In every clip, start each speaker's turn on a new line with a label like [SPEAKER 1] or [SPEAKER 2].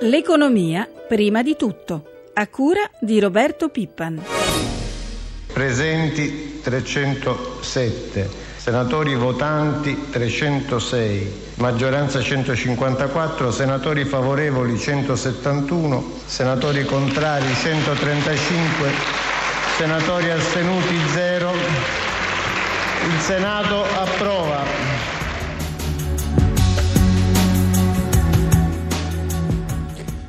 [SPEAKER 1] L'economia prima di tutto, a cura di Roberto Pippan.
[SPEAKER 2] Presenti 307, senatori votanti 306, maggioranza 154, senatori favorevoli 171, senatori contrari 135, senatori astenuti 0. Il Senato approva.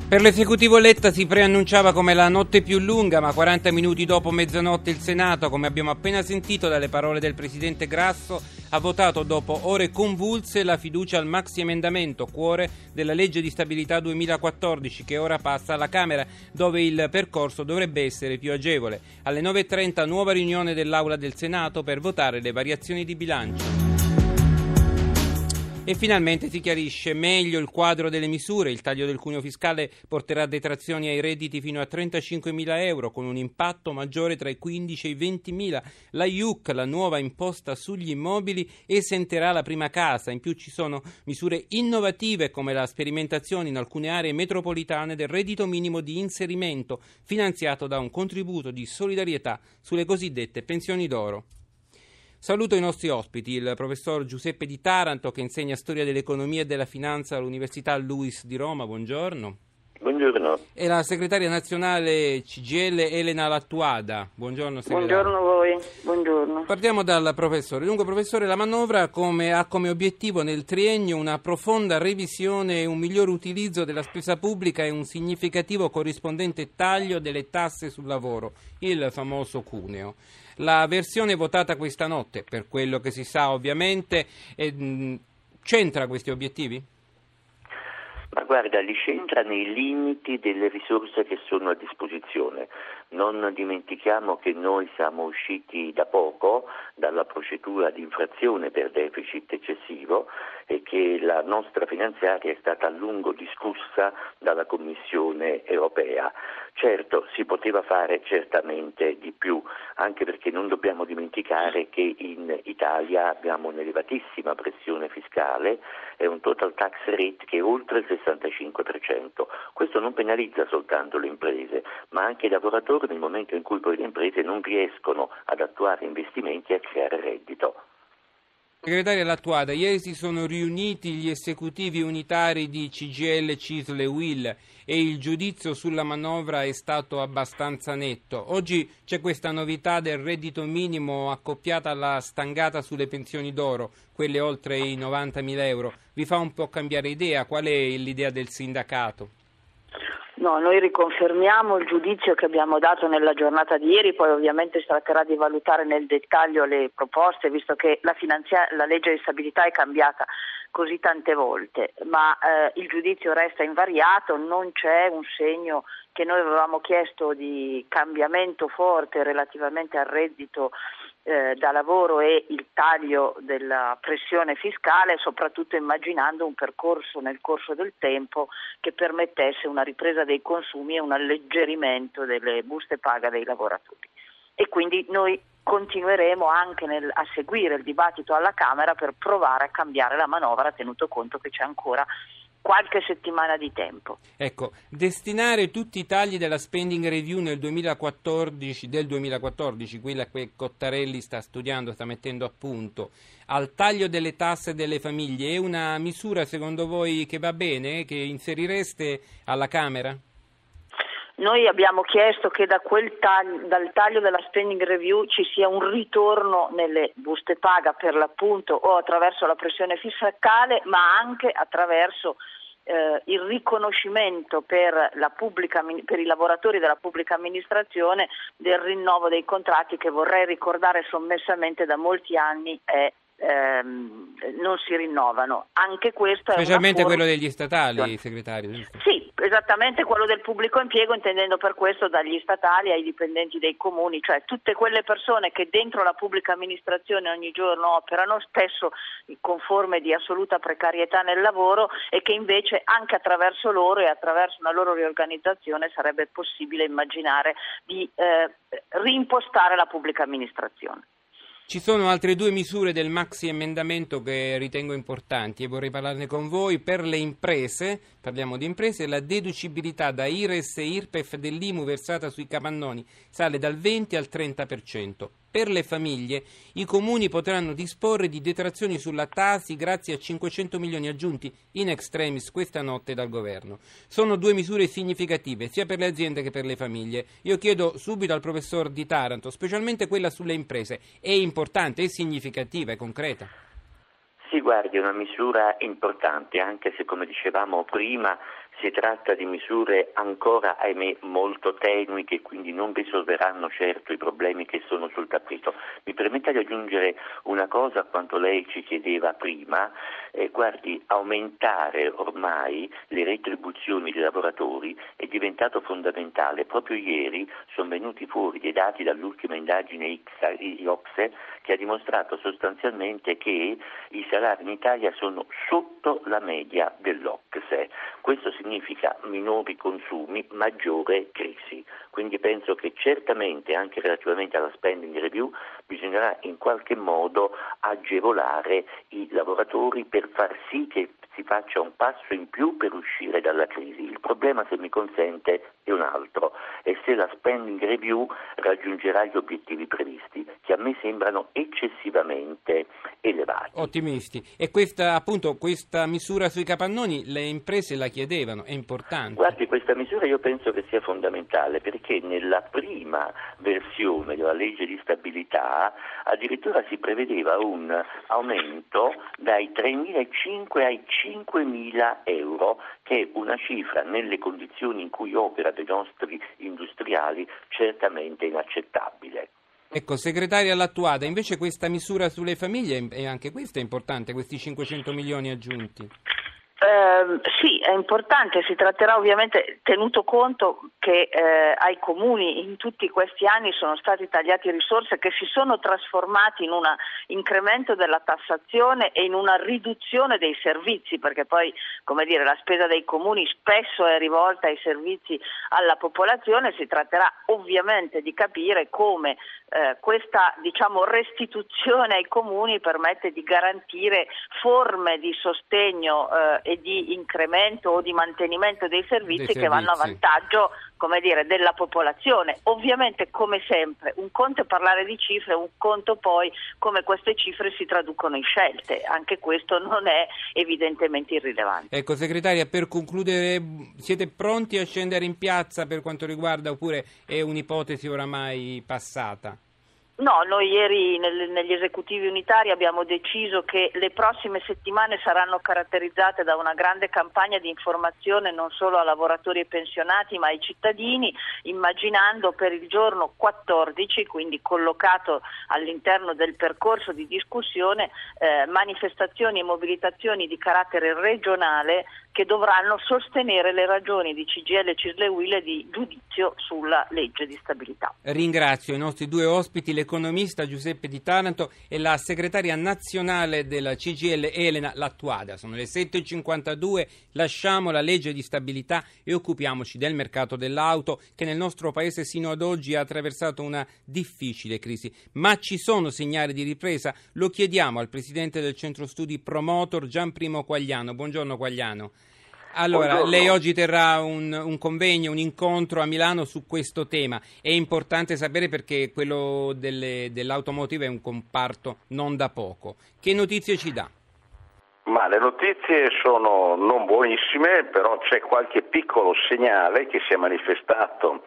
[SPEAKER 3] Per l'esecutivo Letta si preannunciava come la notte più lunga, ma 40 minuti dopo mezzanotte il Senato, come abbiamo appena sentito dalle parole del presidente Grasso, ha votato dopo ore convulse la fiducia al maxi emendamento, cuore della legge di stabilità 2014, che ora passa alla Camera, dove il percorso dovrebbe essere più agevole. Alle 9.30 nuova riunione dell'Aula del Senato per votare le variazioni di bilancio. E finalmente si chiarisce meglio il quadro delle misure. Il taglio del cuneo fiscale porterà detrazioni ai redditi fino a 35.000 euro, con un impatto maggiore tra i 15 e i 20.000. La IUC, la nuova imposta sugli immobili, esenterà la prima casa. In più ci sono misure innovative come la sperimentazione in alcune aree metropolitane del reddito minimo di inserimento, finanziato da un contributo di solidarietà sulle cosiddette pensioni d'oro. Saluto i nostri ospiti, il professor Giuseppe Di Taranto che insegna storia dell'economia e della finanza all'Università Luis di Roma, buongiorno.
[SPEAKER 4] Buongiorno.
[SPEAKER 3] E la segretaria nazionale CGL Elena Lattuada. Buongiorno segretaria.
[SPEAKER 4] Buongiorno a voi. Buongiorno.
[SPEAKER 3] Partiamo dal professore. Dunque professore, la manovra come, ha come obiettivo nel triennio una profonda revisione e un miglior utilizzo della spesa pubblica e un significativo corrispondente taglio delle tasse sul lavoro, il famoso cuneo. La versione votata questa notte, per quello che si sa ovviamente, eh, centra questi obiettivi?
[SPEAKER 4] Guarda, li centra nei limiti delle risorse che sono a disposizione. Non dimentichiamo che noi siamo usciti da poco dalla procedura di infrazione per deficit eccessivo e che la nostra finanziaria è stata a lungo discussa dalla Commissione europea. Certo, si poteva fare certamente di più, anche perché non dobbiamo dimenticare che in Italia abbiamo un'elevatissima pressione fiscale e un total tax rate che è oltre il 65%. Questo non penalizza soltanto le imprese, ma anche i lavoratori nel momento in cui poi le imprese non riescono ad attuare investimenti e a creare reddito.
[SPEAKER 3] Segretaria Lattuada, ieri si sono riuniti gli esecutivi unitari di CGL, CISL e WIL e il giudizio sulla manovra è stato abbastanza netto. Oggi c'è questa novità del reddito minimo accoppiata alla stangata sulle pensioni d'oro, quelle oltre i 90.000 euro. Vi fa un po' cambiare idea? Qual è l'idea del sindacato?
[SPEAKER 5] No, noi riconfermiamo il giudizio che abbiamo dato nella giornata di ieri, poi ovviamente si tratterà di valutare nel dettaglio le proposte, visto che la, la legge di stabilità è cambiata così tante volte, ma eh, il giudizio resta invariato, non c'è un segno che noi avevamo chiesto di cambiamento forte relativamente al reddito eh, da lavoro e il taglio della pressione fiscale, soprattutto immaginando un percorso nel corso del tempo che permettesse una ripresa dei consumi e un alleggerimento delle buste paga dei lavoratori. E quindi noi continueremo anche nel, a seguire il dibattito alla Camera per provare a cambiare la manovra, tenuto conto che c'è ancora qualche settimana di tempo.
[SPEAKER 3] Ecco, destinare tutti i tagli della spending review nel 2014, del 2014, quella che Cottarelli sta studiando, sta mettendo a punto, al taglio delle tasse delle famiglie, è una misura secondo voi che va bene, che inserireste alla Camera?
[SPEAKER 5] Noi abbiamo chiesto che da taglio, dal taglio della spending review ci sia un ritorno nelle buste paga per l'appunto o attraverso la pressione fiscale ma anche attraverso eh, il riconoscimento per, pubblica, per, i lavoratori della pubblica amministrazione del rinnovo dei contratti che vorrei ricordare sommessamente da molti anni è ehm, non si rinnovano. Anche questo
[SPEAKER 3] Specialmente quello degli statali, segretario.
[SPEAKER 5] Sì, esattamente quello del pubblico impiego, intendendo per questo dagli statali ai dipendenti dei comuni, cioè tutte quelle persone che dentro la pubblica amministrazione ogni giorno operano, spesso con forme di assoluta precarietà nel lavoro e che invece anche attraverso loro e attraverso una loro riorganizzazione sarebbe possibile immaginare di eh, reimpostare la pubblica amministrazione.
[SPEAKER 3] Ci sono altre due misure del maxi emendamento che ritengo importanti e vorrei parlarne con voi. Per le imprese, parliamo di imprese, la deducibilità da IRES e IRPEF dell'IMU versata sui capannoni sale dal 20 al 30%. Per le famiglie i comuni potranno disporre di detrazioni sulla Tasi grazie a 500 milioni aggiunti in extremis questa notte dal governo. Sono due misure significative sia per le aziende che per le famiglie. Io chiedo subito al professor Di Taranto, specialmente quella sulle imprese, è importante, è significativa, è concreta?
[SPEAKER 4] Sì, guardi, è una misura importante, anche se come dicevamo prima si tratta di misure ancora, ahimè, molto tenui che quindi non risolveranno certo i problemi che sono sul tappeto. Mi permetta di aggiungere una cosa a quanto lei ci chiedeva prima. Eh, guardi, aumentare ormai le retribuzioni dei lavoratori è diventato fondamentale. Proprio ieri sono venuti fuori dei dati dall'ultima indagine IOXE che ha dimostrato sostanzialmente che i salari in Italia sono sotto la media dell'OCSE. Questo significa minori consumi, maggiore crisi. Quindi penso che certamente anche relativamente alla spending review bisognerà in qualche modo agevolare i lavoratori per far sì che si faccia un passo in più per uscire dalla crisi. Il problema, se mi consente, è un altro, è se la spending review raggiungerà gli obiettivi previsti, che a me sembrano eccessivamente elevati.
[SPEAKER 3] Ottimisti. E questa, appunto, questa misura sui capannoni le imprese la chiedevano, è importante.
[SPEAKER 4] Guardi, questa misura io penso che sia fondamentale perché nella prima versione della legge di stabilità addirittura si prevedeva un aumento dai 3.500 ai 5.000 euro, che è una cifra nelle condizioni in cui opera dei nostri industriali certamente inaccettabile.
[SPEAKER 3] Ecco, segretaria Lattuada, invece questa misura sulle famiglie, e anche questa è importante, questi 500 milioni aggiunti.
[SPEAKER 5] Eh, sì, è importante, si tratterà ovviamente tenuto conto che eh, ai comuni in tutti questi anni sono stati tagliati risorse che si sono trasformati in un incremento della tassazione e in una riduzione dei servizi, perché poi come dire, la spesa dei comuni spesso è rivolta ai servizi alla popolazione, si tratterà ovviamente di capire come eh, questa diciamo, restituzione ai comuni permette di garantire forme di sostegno eh, e di incremento o di mantenimento dei servizi, dei servizi. che vanno a vantaggio come dire, della popolazione. Ovviamente, come sempre, un conto è parlare di cifre, un conto poi come queste cifre si traducono in scelte. Anche questo non è evidentemente irrilevante.
[SPEAKER 3] Ecco, segretaria, per concludere, siete pronti a scendere in piazza per quanto riguarda oppure è un'ipotesi oramai passata?
[SPEAKER 5] No, noi ieri nel, negli esecutivi unitari abbiamo deciso che le prossime settimane saranno caratterizzate da una grande campagna di informazione non solo a lavoratori e pensionati ma ai cittadini, immaginando per il giorno 14, quindi collocato all'interno del percorso di discussione, eh, manifestazioni e mobilitazioni di carattere regionale che dovranno sostenere le ragioni di CGL e Cisle Will di giudizio sulla legge di stabilità.
[SPEAKER 3] Ringrazio i nostri due ospiti, l'economista Giuseppe Di Taranto e la segretaria nazionale della CGL Elena Lattuada. Sono le 7.52, lasciamo la legge di stabilità e occupiamoci del mercato dell'auto che nel nostro paese sino ad oggi ha attraversato una difficile crisi. Ma ci sono segnali di ripresa? Lo chiediamo al presidente del centro studi Promotor Gian Primo Quagliano. Buongiorno Quagliano. Allora, Buongiorno. lei oggi terrà un, un, convegno, un incontro a Milano su questo tema. È importante sapere perché quello delle, dell'automotive è un comparto non da poco. Che notizie ci dà?
[SPEAKER 6] Ma le notizie sono non buonissime, però c'è qualche piccolo segnale che si è manifestato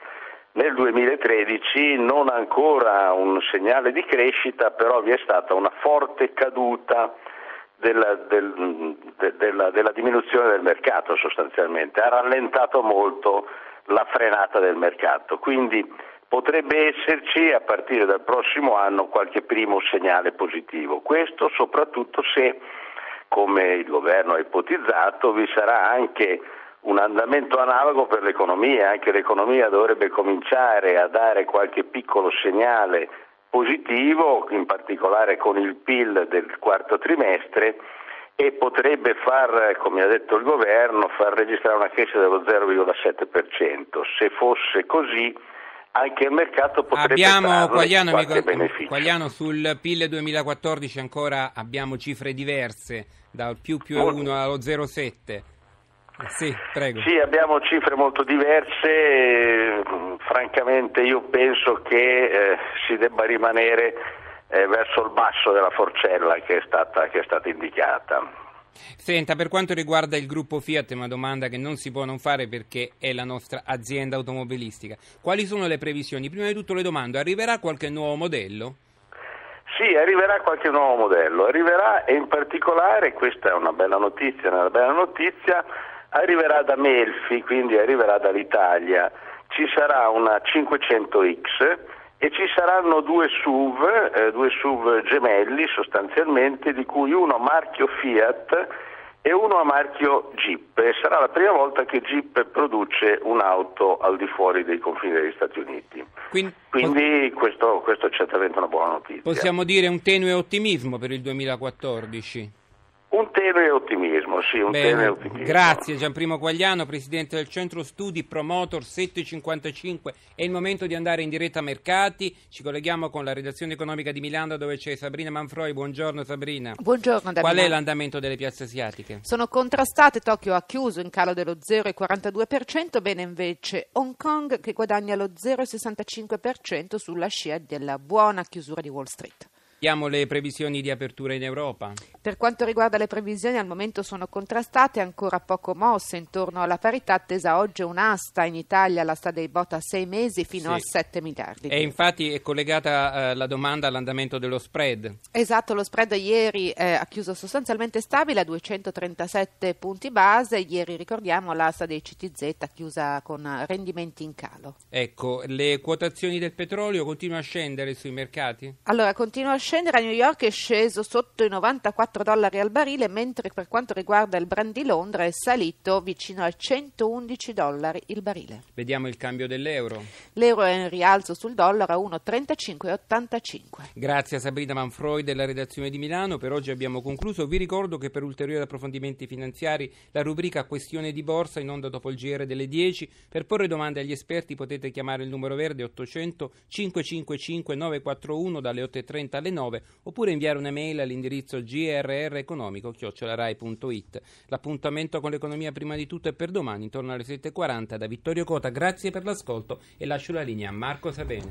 [SPEAKER 6] nel 2013, non ancora un segnale di crescita, però vi è stata una forte caduta della, del, de, della, della diminuzione del mercato sostanzialmente, ha rallentato molto la frenata del mercato, quindi potrebbe esserci a partire dal prossimo anno qualche primo segnale positivo. Questo soprattutto se, come il governo ha ipotizzato, vi sarà anche un andamento analogo per l'economia, anche l'economia dovrebbe cominciare a dare qualche piccolo segnale positivo, in particolare con il PIL del quarto trimestre e potrebbe far, come ha detto il governo, far registrare una crescita dello 0,7%. Se fosse così anche il mercato potrebbe
[SPEAKER 3] abbiamo,
[SPEAKER 6] Quagliano,
[SPEAKER 3] mi,
[SPEAKER 6] beneficio.
[SPEAKER 3] Quagliano, sul PIL 2014 ancora abbiamo cifre diverse, dal più più 1 allo 0,7. Sì.
[SPEAKER 6] Sì, abbiamo cifre molto diverse, francamente io penso che eh, si debba rimanere eh, verso il basso della forcella che è stata, che è stata indicata.
[SPEAKER 3] Senta, per quanto riguarda il gruppo Fiat, una domanda che non si può non fare perché è la nostra azienda automobilistica. Quali sono le previsioni? Prima di tutto le domando, arriverà qualche nuovo modello?
[SPEAKER 6] Sì, arriverà qualche nuovo modello, arriverà e in particolare, questa è una bella notizia, una bella notizia, arriverà da Melfi, quindi arriverà dall'Italia. Ci sarà una 500X e ci saranno due SUV, eh, due SUV gemelli sostanzialmente, di cui uno marchio Fiat e uno a marchio Jeep. E sarà la prima volta che Jeep produce un'auto al di fuori dei confini degli Stati Uniti. Quindi, Quindi questo, questo, è certamente una buona notizia.
[SPEAKER 3] Possiamo dire un tenue ottimismo per il 2014?
[SPEAKER 6] Un tenue ottimismo, Bene.
[SPEAKER 3] Grazie Gianprimo Quagliano, Presidente del Centro Studi Promotor 755. È il momento di andare in diretta a mercati. Ci colleghiamo con la redazione economica di Milano dove c'è Sabrina Manfroi. Buongiorno Sabrina.
[SPEAKER 7] Buongiorno
[SPEAKER 3] Qual è l'andamento delle piazze asiatiche?
[SPEAKER 7] Sono contrastate, Tokyo ha chiuso in calo dello 0,42%, bene invece Hong Kong che guadagna lo 0,65% sulla scia della buona chiusura di Wall Street.
[SPEAKER 3] Vediamo le previsioni di apertura in Europa.
[SPEAKER 7] Per quanto riguarda le previsioni, al momento sono contrastate, ancora poco mosse intorno alla parità attesa oggi un'asta in Italia, l'asta dei bot a sei mesi fino sì. a 7 miliardi.
[SPEAKER 3] E infatti è collegata eh, la domanda all'andamento dello spread.
[SPEAKER 7] Esatto, lo spread ieri eh, ha chiuso sostanzialmente stabile a 237 punti base, ieri ricordiamo l'asta dei CTZ chiusa con rendimenti in calo.
[SPEAKER 3] Ecco, le quotazioni del petrolio continuano a scendere sui mercati?
[SPEAKER 7] Allora, continuano a scendere scendere a New York è sceso sotto i 94 dollari al barile, mentre per quanto riguarda il brand di Londra è salito vicino a 111 dollari il barile.
[SPEAKER 3] Vediamo il cambio dell'euro.
[SPEAKER 7] L'euro è in rialzo sul dollaro a 1,3585.
[SPEAKER 3] Grazie a Sabrina Manfroi della redazione di Milano. Per oggi abbiamo concluso. Vi ricordo che per ulteriori approfondimenti finanziari la rubrica Questione di borsa in onda dopo il GR delle 10. Per porre domande agli esperti potete chiamare il numero verde 800 555 941 dalle 8.30 alle 9 2009 oppure inviare un'email all'indirizzo grreconomico.it. L'appuntamento con l'economia prima di tutto è per domani, intorno alle 7.40 da Vittorio Cota. Grazie per l'ascolto e lascio la linea a Marco Sabene.